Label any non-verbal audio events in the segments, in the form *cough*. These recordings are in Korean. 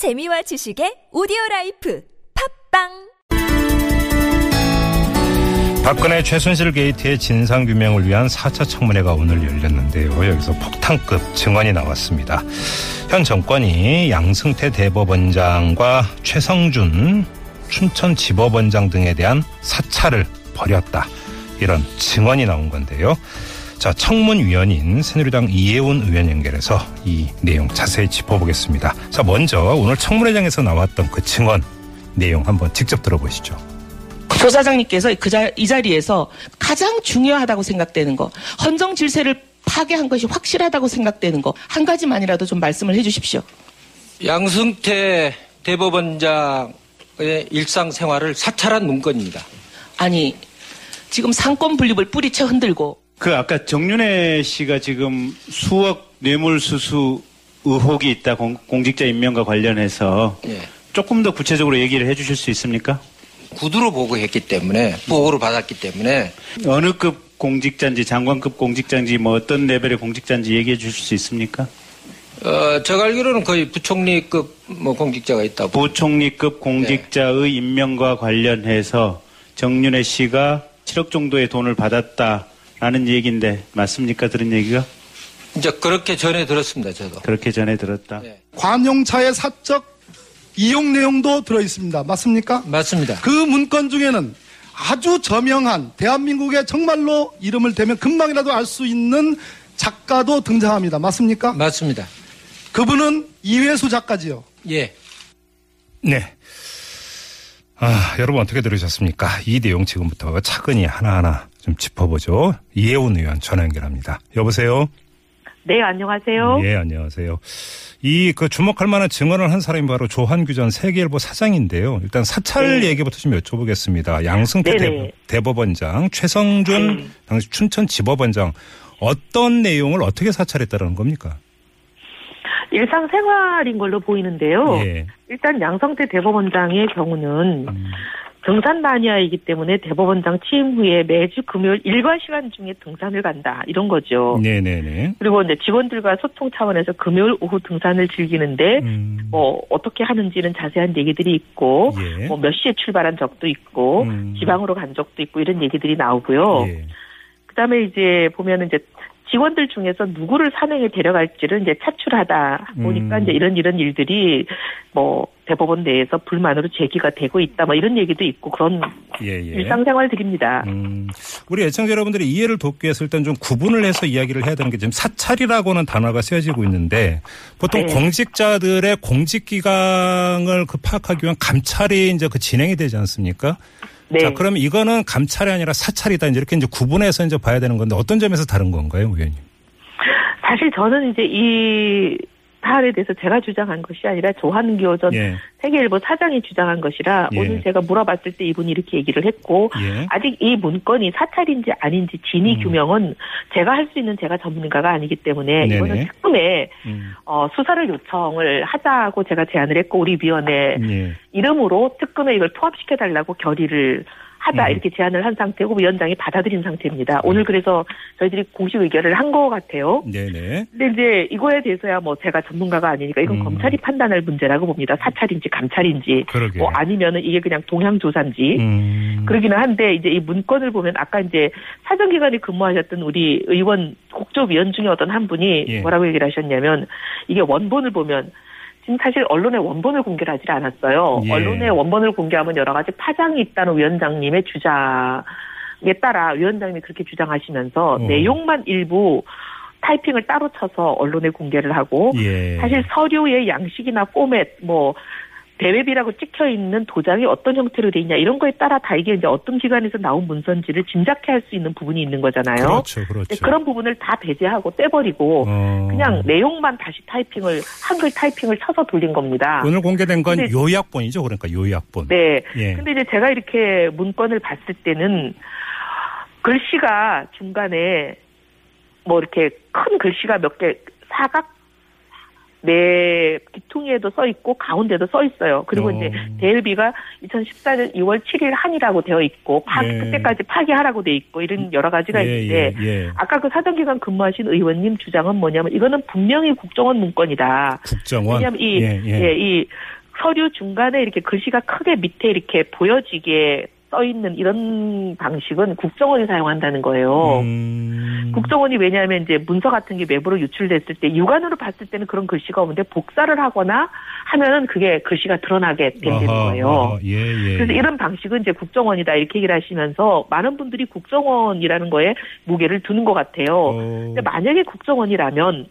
재미와 지식의 오디오 라이프 팟빵 박근혜 최순실 게이트의 진상 규명을 위한 4차 청문회가 오늘 열렸는데요. 여기서 폭탄급 증언이 나왔습니다. 현 정권이 양승태 대법원장과 최성준 춘천지법원장 등에 대한 사찰을 벌였다. 이런 증언이 나온 건데요. 자, 청문위원인 새누리당 이혜훈 의원 연결해서 이 내용 자세히 짚어보겠습니다. 자, 먼저 오늘 청문회장에서 나왔던 그 증언 내용 한번 직접 들어보시죠. 조사장님께서 그 자, 이 자리에서 가장 중요하다고 생각되는 거, 헌정 질서를 파괴한 것이 확실하다고 생각되는 거, 한 가지만이라도 좀 말씀을 해 주십시오. 양승태 대법원장의 일상생활을 사찰한 문건입니다. 아니, 지금 상권 분립을 뿌리쳐 흔들고, 그 아까 정윤혜 씨가 지금 수억 뇌물수수 의혹이 있다 공, 공직자 임명과 관련해서 예. 조금 더 구체적으로 얘기를 해주실 수 있습니까? 구두로 보고했기 때문에 보고를 받았기 때문에 어느 급 공직자인지 장관급 공직자인지 뭐 어떤 레벨의 공직자인지 얘기해 주실 수 있습니까? 어, 제가 알기로는 거의 부총리급 뭐 공직자가 있다고 부총리급 공직자의 임명과 관련해서 정윤혜 씨가 7억 정도의 돈을 받았다 라는 얘기인데 맞습니까? 들은 얘기가? 이제 그렇게 전해 들었습니다. 저도. 그렇게 전에 들었다. 예. 관용차의 사적 이용 내용도 들어 있습니다. 맞습니까? 맞습니다. 그 문건 중에는 아주 저명한 대한민국의 정말로 이름을 대면 금방이라도 알 수 있는 작가도 등장합니다. 맞습니까? 맞습니다. 그분은 이회수 작가지요. 예. 네. 아, 여러분 어떻게 들으셨습니까? 이 내용 지금부터 차근히 하나하나 좀 짚어보죠. 이혜훈 의원 전화 연결합니다. 여보세요? 네, 안녕하세요. 예, 안녕하세요. 이 그 주목할 만한 증언을 한 사람이 바로 조한규 전 세계일보 사장인데요. 일단 사찰 네. 얘기부터 좀 여쭤보겠습니다. 양승태 네네. 대법, 원장 최성준 네. 당시 춘천 지법원장 어떤 내용을 어떻게 사찰했다라는 겁니까? 일상생활인 걸로 보이는데요. 예. 일단 양성태 대법원장의 경우는 음, 등산 마니아이기 때문에 대법원장 취임 후에 매주 금요일 일과 시간 중에 등산을 간다. 이런 거죠. 네네네. 그리고 이제 직원들과 소통 차원에서 금요일 오후 등산을 즐기는데 음, 뭐 어떻게 하는지는 자세한 얘기들이 있고 예. 뭐몇 시에 출발한 적도 있고 음. 지방으로 간 적도 있고 이런 얘기들이 나오고요. 예. 그다음에 이제 보면은 이제 직원들 중에서 누구를 산행에 데려갈지를 이제 차출하다 보니까 음. 이제 이런 이런 일들이 뭐 대법원 내에서 불만으로 제기가 되고 있다 뭐 이런 얘기도 있고 그런 예, 예. 일상생활 들입니다. 음, 우리 애청자 여러분들이 이해를 돕기 위해서 일단 좀 구분을 해서 이야기를 해야 되는 게 지금 사찰이라고는 단어가 쓰여지고 있는데 보통 네. 공직자들의 공직 기강을 그 파악하기 위한 감찰이 이제 그 진행이 되지 않습니까? 네. 자, 그러면 이거는 감찰이 아니라 사찰이다. 이제 이렇게 이제 구분해서 이제 봐야 되는 건데 어떤 점에서 다른 건가요, 의원님? 사실 저는 이제 이 사안에 대해서 제가 주장한 것이 아니라 조한규 전 예. 세계일보 사장이 주장한 것이라 예. 오늘 제가 물어봤을 때 이분이 이렇게 얘기를 했고 예. 아직 이 문건이 사찰인지 아닌지 진위 음. 규명은 제가 할 수 있는 제가 전문가가 아니기 때문에 네네. 이거는 특검에 음. 어, 수사를 요청을 하자고 제가 제안을 했고 우리 위원회 예. 이름으로 특검에 이걸 포함시켜 달라고 결의를 하자 음. 이렇게 제안을 한 상태고 위원장이 받아들인 상태입니다. 오늘 그래서 저희들이 공식 의결을 한 것 같아요. 네네. 근데 이제 이거에 대해서야 뭐 제가 전문가가 아니니까 이건 음. 검찰이 판단할 문제라고 봅니다. 사찰인지 감찰인지 그러게. 뭐 아니면은 이게 그냥 동향 조사인지 음. 그러기는 한데 이제 이 문건을 보면 아까 이제 사정 기관에 근무하셨던 우리 의원 국조위원 중에 어떤 한 분이 예. 뭐라고 얘기를 하셨냐면 이게 원본을 보면 지금 사실 언론에 원본을 공개를 하지 않았어요. 예. 언론에 원본을 공개하면 여러 가지 파장이 있다는 위원장님의 주장에 따라 위원장님이 그렇게 주장하시면서 어. 내용만 일부 타이핑을 따로 쳐서 언론에 공개를 하고 예. 사실 서류의 양식이나 포맷 뭐 대웹이라고 찍혀 있는 도장이 어떤 형태로 돼 있냐 이런 거에 따라 다 이게 이제 어떤 기관에서 나온 문서인지를 짐작해 할 수 있는 부분이 있는 거잖아요. 그렇죠, 근데 그렇죠. 그런 부분을 다 배제하고 떼버리고 어. 그냥 내용만 다시 타이핑을 한글 타이핑을 쳐서 돌린 겁니다. 오늘 공개된 건 근데- 요약본이죠. 그러니까 요약본. 네. 예. 근데 이제 제가 이렇게 문건을 봤을 때는 글씨가 중간에 뭐 이렇게 큰 글씨가 몇 개 사각 네 기퉁이에도 써 있고 가운데도 써 있어요. 그리고 어. 이제 대일비가 2014년 2월 7일 한이라고 되어 있고 파, 네. 그때까지 파기하라고 돼 있고 이런 여러 가지가 예, 있는데 예, 예. 아까 그 사정기관 근무하신 의원님 주장은 뭐냐면 이거는 분명히 국정원 문건이다. 국정원. 왜냐하면 이, 예, 예. 예, 이 서류 중간에 이렇게 글씨가 크게 밑에 이렇게 보여지게 써 있는 이런 방식은 국정원이 사용한다는 거예요. 음. 국정원이 왜냐하면 이제 문서 같은 게 외부로 유출됐을 때 육안으로 봤을 때는 그런 글씨가 없는데 복사를 하거나 하면은 그게 글씨가 드러나게 아하, 거예요. 아하, 예, 예. 그래서 예. 이런 방식은 이제 국정원이다 이렇게 얘기를 하시면서 많은 분들이 국정원이라는 거에 무게를 두는 것 같아요. 어, 근데 만약에 국정원이라면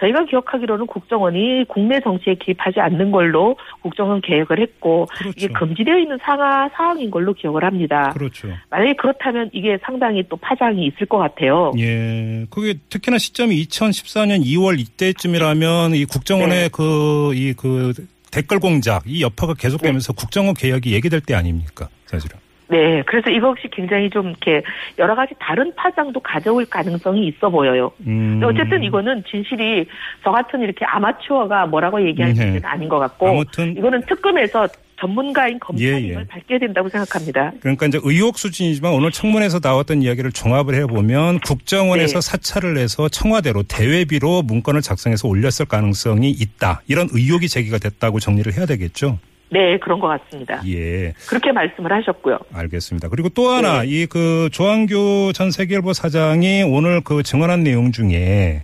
저희가 기억하기로는 국정원이 국내 정치에 개입하지 않는 걸로 국정원 개혁을 했고 그렇죠. 이게 금지되어 있는 상하 사항인 걸로 기억을 합니다. 그렇죠. 만약에 그렇다면 이게 상당히 또 파장이 있을 것 같아요. 예. 그게 특히나 시점이 2014년 2월 이때쯤이라면 이 국정원의 네. 그, 이 그 댓글 공작, 이 여파가 계속되면서 국정원 개혁이 얘기될 때 아닙니까? 사실은. 네, 그래서 이것이 굉장히 좀 이렇게 여러 가지 다른 파장도 가져올 가능성이 있어 보여요. 음. 어쨌든 이거는 진실이 저 같은 이렇게 아마추어가 뭐라고 얘기할 네. 일은 아닌 것 같고 아무튼 이거는 특검에서 전문가인 검찰이 예, 예. 밝혀야 된다고 생각합니다. 그러니까 이제 의혹 수준이지만 오늘 청문회에서 나왔던 이야기를 종합을 해보면 국정원에서 네. 사찰을 해서 청와대로 대외비로 문건을 작성해서 올렸을 가능성이 있다. 이런 의혹이 제기가 됐다고 정리를 해야 되겠죠. 네, 그런 것 같습니다. 예, 그렇게 말씀을 하셨고요. 알겠습니다. 그리고 또 하나 네. 이그 조한규 전 세계일보 사장이 오늘 그 증언한 내용 중에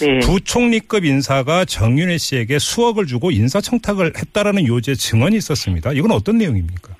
네. 부총리급 인사가 정윤회 씨에게 수억을 주고 인사청탁을 했다라는 요지의 증언이 있었습니다. 이건 어떤 내용입니까?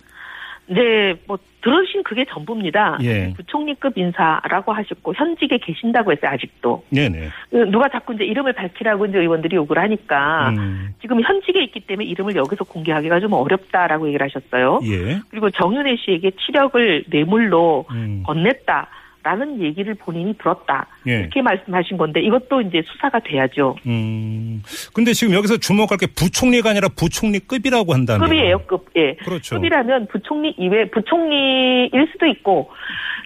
네, 뭐 들으신 그게 전부입니다. 예. 부총리급 인사라고 하셨고 현직에 계신다고 했어요 아직도. 네네. 그 누가 자꾸 이제 이름을 밝히라고 이제 의원들이 요구를 하니까 음, 지금 현직에 있기 때문에 이름을 여기서 공개하기가 좀 어렵다라고 얘기를 하셨어요. 예. 그리고 정윤혜 씨에게 치력을 뇌물로 음, 건넸다 라는 얘기를 본인이 들었다. 예. 이렇게 말씀하신 건데 이것도 이제 수사가 돼야죠. 음. 근데 지금 여기서 주목할 게 부총리가 아니라 부총리급이라고 한다면. 급이에요, 급. 예. 그렇죠. 급이라면 부총리 이외 부총리일 수도 있고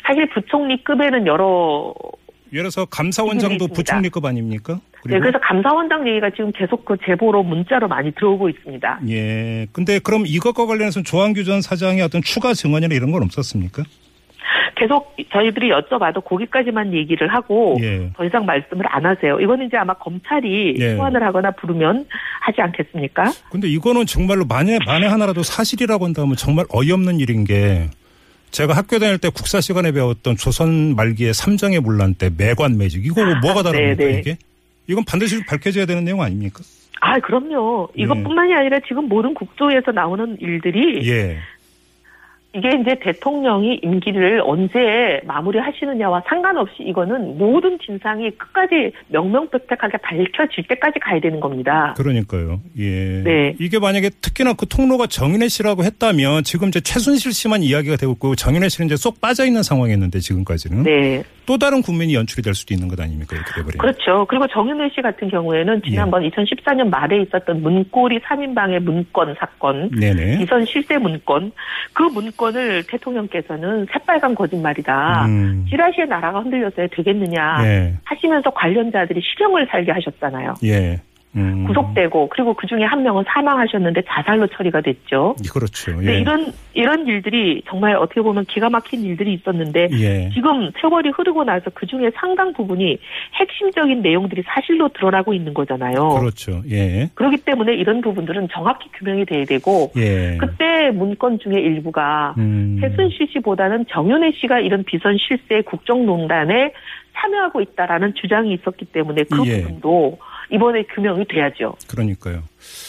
사실 부총리급에는 여러 예를 들어서 감사원장도. 부총리급 아닙니까? 네, 그래서 감사원장 얘기가 지금 계속 그 제보로 문자로 많이 들어오고 있습니다. 예. 근데 그럼 이것과 관련해서 조한규 전 사장의 어떤 추가 증언이나 이런 건 없었습니까? 계속 저희들이 여쭤봐도 거기까지만 얘기를 하고 예. 더 이상 말씀을 안 하세요. 이거는 이제 아마 검찰이 예. 소환을 하거나 부르면 하지 않겠습니까? 근데 이거는 정말로 만에 만에 하나라도 사실이라고 한다면 정말 어이없는 일인 게 제가 학교 다닐 때 국사 시간에 배웠던 조선 말기의 삼정의 문란 때 매관 매직 이거 뭐가 다릅니까 네, 네. 이게? 이건 반드시 밝혀져야 되는 내용 아닙니까? 아, 그럼요. 이것뿐만이 아니라 지금 모든 국조에서 나오는 일들이 예. 이게 이제 대통령이 임기를 언제 마무리하시느냐와 상관없이 이거는 모든 진상이 끝까지 명명백백하게 밝혀질 때까지 가야 되는 겁니다. 그러니까요. 예. 네. 이게 만약에 특히나 그 통로가 정윤혜 씨라고 했다면 지금 이제 최순실 씨만 이야기가 되고 있고 정윤혜 씨는 이제 쏙 빠져 있는 상황이었는데 지금까지는 네. 또 다른 국면이 연출이 될 수도 있는 것 아닙니까 이렇게 돼버리면. 그렇죠. 그리고 정윤회 씨 같은 경우에는 지난번 2014년 말에 있었던 문고리 3인방의 문건 사건, 네네. 이선 실세 문건, 그 문건을 대통령께서는 새빨간 거짓말이다. 음. 지라시의 나라가 흔들렸어야 되겠느냐 예. 하시면서 관련자들이 실형을 살게 하셨잖아요. 예. 음. 구속되고 그리고 그 중에 한 명은 사망하셨는데 자살로 처리가 됐죠. 그렇죠. 근데 예. 이런 이런 일들이 정말 어떻게 보면 기가 막힌 일들이 있었는데 예. 지금 세월이 흐르고 나서 그 중에 상당 부분이 핵심적인 내용들이 사실로 드러나고 있는 거잖아요. 그렇죠. 예. 그렇기 때문에 이런 부분들은 정확히 규명이 돼야 되고 예. 그때 문건 중에 일부가 음. 최순실 씨보다는 정윤혜 씨가 이런 비선 실세 국정농단에 참여하고 있다라는 주장이 있었기 때문에 그 예. 부분도 이번에 규명이 돼야죠. 그러니까요.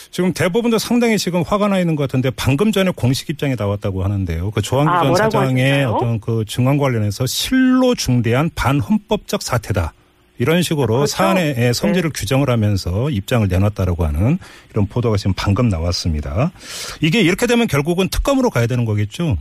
지금 대법원도 상당히 지금 화가 나 있는 것 같은데 방금 전에 공식 입장이 나왔다고 하는데요. 그 조항규 아, 전 사장의 하셨나요? 어떤 그 증언 관련해서 실로 중대한 반헌법적 사태다. 이런 식으로 그렇죠. 사안의 예, 성질을 규정을 하면서 입장을 내놨다라고 하는 이런 보도가 지금 방금 나왔습니다. 이게 이렇게 되면 결국은 특검으로 가야 되는 거겠죠?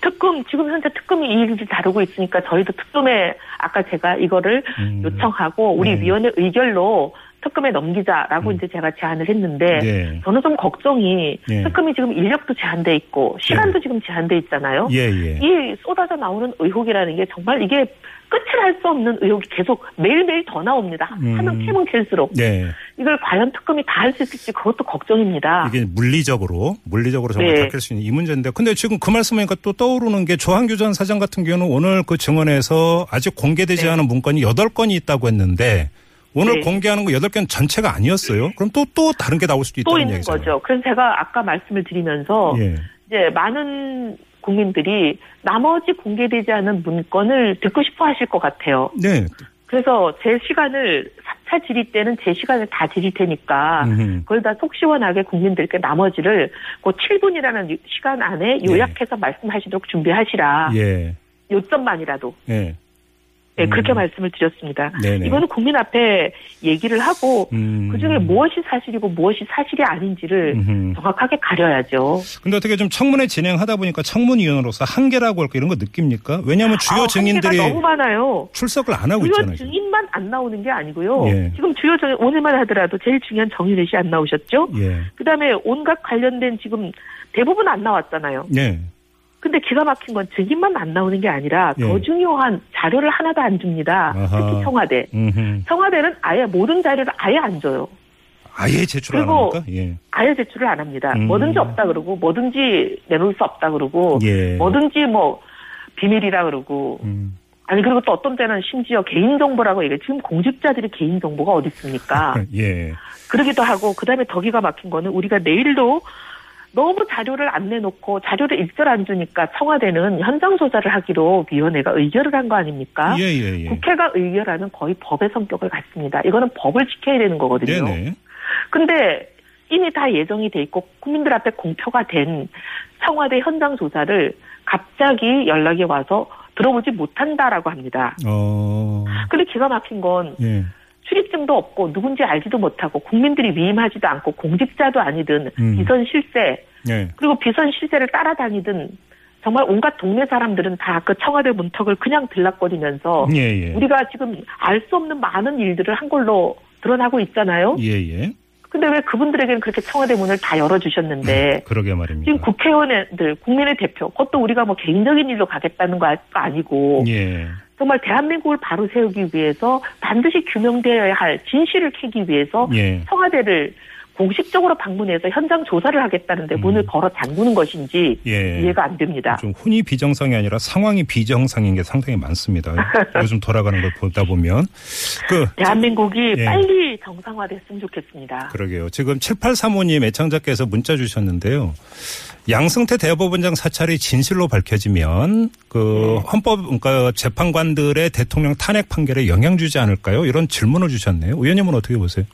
특검 지금 현재 특검이 이 일을 다루고 있으니까 저희도 특검에 아까 제가 이거를 음. 요청하고 우리 네. 위원회 의결로 특검에 넘기자라고 이제 제가 제안을 했는데 네. 저는 좀 걱정이 네. 특검이 지금 인력도 제한돼 있고 시간도 지금 제한돼 있잖아요. 예, 예. 이 쏟아져 나오는 의혹이라는 게 정말 이게 끝을 할 수 없는 의혹이 계속 매일매일 더 나옵니다. 음. 하면 캐면 캘수록 네. 이걸 과연 특검이 다 할 수 있을지 그것도 걱정입니다. 이게 물리적으로 물리적으로 정말 네. 닦일 수 있는 이 문제인데 근데 지금 그 말씀하니까 또 떠오르는 게 조한규 전 사장 같은 경우는 오늘 그 증언에서 아직 공개되지 네. 않은 문건이 8건이 있다고 했는데 오늘 네. 공개하는 거 8개는 전체가 아니었어요. 그럼 또 또 다른 게 나올 수도 또 있다는 있는 얘기잖아요. 거죠. 그래서 제가 아까 말씀을 드리면서 예. 이제 많은 국민들이 나머지 공개되지 않은 문건을 듣고 싶어 하실 것 같아요. 네. 그래서 제 시간을 4차 질의 때는 제 시간을 다 드릴 테니까 음흠. 그걸 다 속 시원하게 국민들께 나머지를 그 7분이라는 시간 안에 요약해서 말씀하시도록 준비하시라. 예. 요점만이라도. 예. 네, 음. 그렇게 말씀을 드렸습니다. 네네. 이거는 국민 앞에 얘기를 하고 음. 그중에 무엇이 사실이고 무엇이 사실이 아닌지를 음흠. 정확하게 가려야죠. 근데 어떻게 좀 청문회 진행하다 보니까 청문위원으로서 한계라고 할까 이런 거 느낍니까? 왜냐하면 주요 아, 증인들이 너무 많아요. 출석을 안 하고 주요 있잖아요. 지금. 증인만 안 나오는 게 아니고요. 예. 지금 주요 증인 오늘만 하더라도 제일 중요한 정윤혜 씨안 나오셨죠? 예. 그다음에 온갖 관련된 지금 대부분 안 나왔잖아요. 예. 근데 기가 막힌 건 증인만 안 나오는 게 아니라 예. 더 중요한 자료를 하나도 안 줍니다. 아하. 특히 청와대. 음흠. 청와대는 아예 모든 자료를 아예 안 줘요. 아예 제출 안 합니까? 예. 아예 제출을 안 합니다. 음. 뭐든지 없다 그러고 뭐든지 내놓을 수 없다 그러고 예. 뭐든지 뭐 비밀이라 그러고 음. 아니 그리고 또 어떤 때는 심지어 개인 정보라고 얘기해. 지금 공직자들이 개인 정보가 어디 있습니까? *laughs* 예. 그러기도 하고 그다음에 더 기가 막힌 거는 우리가 내일도 너무 자료를 안 내놓고 자료를 일절 안 주니까 청와대는 현장 조사를 하기로 위원회가 의결을 한 거 아닙니까? 예, 예, 예. 국회가 의결하는 거의 법의 성격을 갖습니다. 이거는 법을 지켜야 되는 거거든요. 네네. 근데 이미 다 예정이 돼 있고 국민들 앞에 공표가 된 청와대 현장 조사를 갑자기 연락이 와서 들어보지 못한다라고 합니다. 어. 근데 기가 막힌 건 예. 출입증도 없고 누군지 알지도 못하고 국민들이 위임하지도 않고 공직자도 아니든 음. 비선 실세 예. 그리고 비선 실세를 따라다니든 정말 온갖 동네 사람들은 다 그 청와대 문턱을 그냥 들락거리면서 예, 예. 우리가 지금 알 수 없는 많은 일들을 한 걸로 드러나고 있잖아요. 예, 예. 근데 왜 그분들에게는 그렇게 청와대 문을 다 열어주셨는데 그러게 말입니다. 지금 국회의원들 국민의 대표 그것도 우리가 뭐 개인적인 일로 가겠다는 거 아니고 예. 정말 대한민국을 바로 세우기 위해서 반드시 규명되어야 할 진실을 캐기 위해서 예. 청와대를 공식적으로 방문해서 현장 조사를 하겠다는데 문을 걸어 잠그는 것인지 음. 예. 이해가 안 됩니다. 좀 혼이 비정상이 아니라 상황이 비정상인 게 상당히 많습니다. *laughs* 요즘 돌아가는 걸 보다 보면. 그, 대한민국이 예. 빨리 정상화됐으면 좋겠습니다. 그러게요. 지금 7835님 애청자께서 문자 주셨는데요. 양승태 대법원장 사찰이 진실로 밝혀지면 그 네. 헌법 그러니까 재판관들의 대통령 탄핵 판결에 영향 주지 않을까요? 이런 질문을 주셨네요. 의원님은 어떻게 보세요?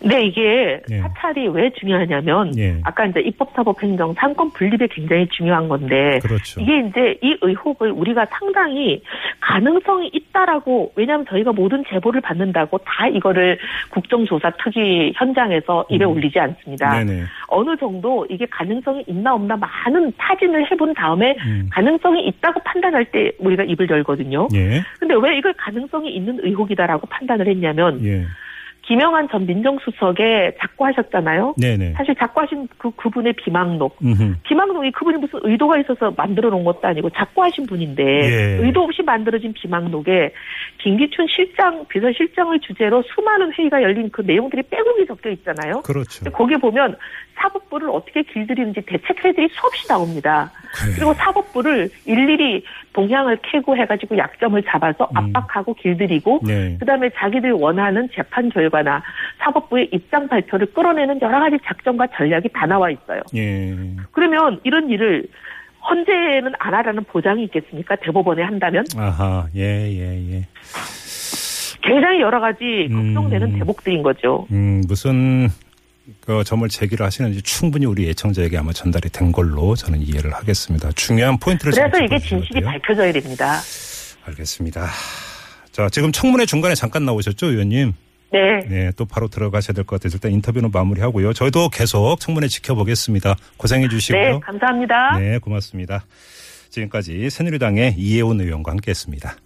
근데 이게 예. 사찰이 왜 중요하냐면 예. 아까 이제 입법 사법 행정 상권 분립이 굉장히 중요한 건데 그렇죠. 이게 이제 이 의혹을 우리가 상당히 가능성이 있다라고 왜냐하면 저희가 모든 제보를 받는다고 다 이거를 국정조사 특위 현장에서 입에 올리지 않습니다. 음. 네네. 어느 정도 이게 가능성이 있나 없나 많은 타진을 해본 다음에 음. 가능성이 있다고 판단할 때 우리가 입을 열거든요. 예. 근데 왜 이걸 가능성이 있는 의혹이다라고 판단을 했냐면 예. 김영환 전 민정수석에 작고하셨잖아요. 네네. 사실 작고하신 그 그분의 비망록. 음흠. 비망록이 그분이 무슨 의도가 있어서 만들어 놓은 것도 아니고 작고하신 분인데 예. 의도 없이 만들어진 비망록에 김기춘 실장 비서실장을 주제로 수많은 회의가 열린 그 내용들이 빼곡히 적혀 있잖아요. 그렇죠. 거기 보면 사법부를 어떻게 길들이는지 대책 회들이 수없이 나옵니다. 그래. 그리고 사법부를 일일이 동향을 캐고 해가지고 약점을 잡아서 음. 압박하고 길들이고 네. 그다음에 자기들 원하는 재판 결과 나 사법부의 입장 발표를 끌어내는 여러 가지 작전과 전략이 다 나와 있어요. 예. 그러면 이런 일을 헌재는 안 하라는 보장이 있겠습니까? 대법원에 한다면 아하. 예, 예, 예. 굉장히 여러 가지 음. 걱정되는 대목들인 거죠. 음, 무슨 그 점을 제기를 하시는지 충분히 우리 애청자에게 아마 전달이 된 걸로 저는 이해를 하겠습니다. 중요한 포인트를 좀 그래서 이게 진실이 같아요. 밝혀져야 됩니다. 알겠습니다. 자, 지금 청문회 중간에 잠깐 나오셨죠, 의원님? 네. 네, 또 바로 들어가셔야 될 것 같아서 일단 인터뷰는 마무리하고요. 저희도 계속 청문회 지켜보겠습니다. 고생해 주시고요. 네, 감사합니다. 네, 고맙습니다. 지금까지 새누리당의 이혜원 의원과 함께했습니다.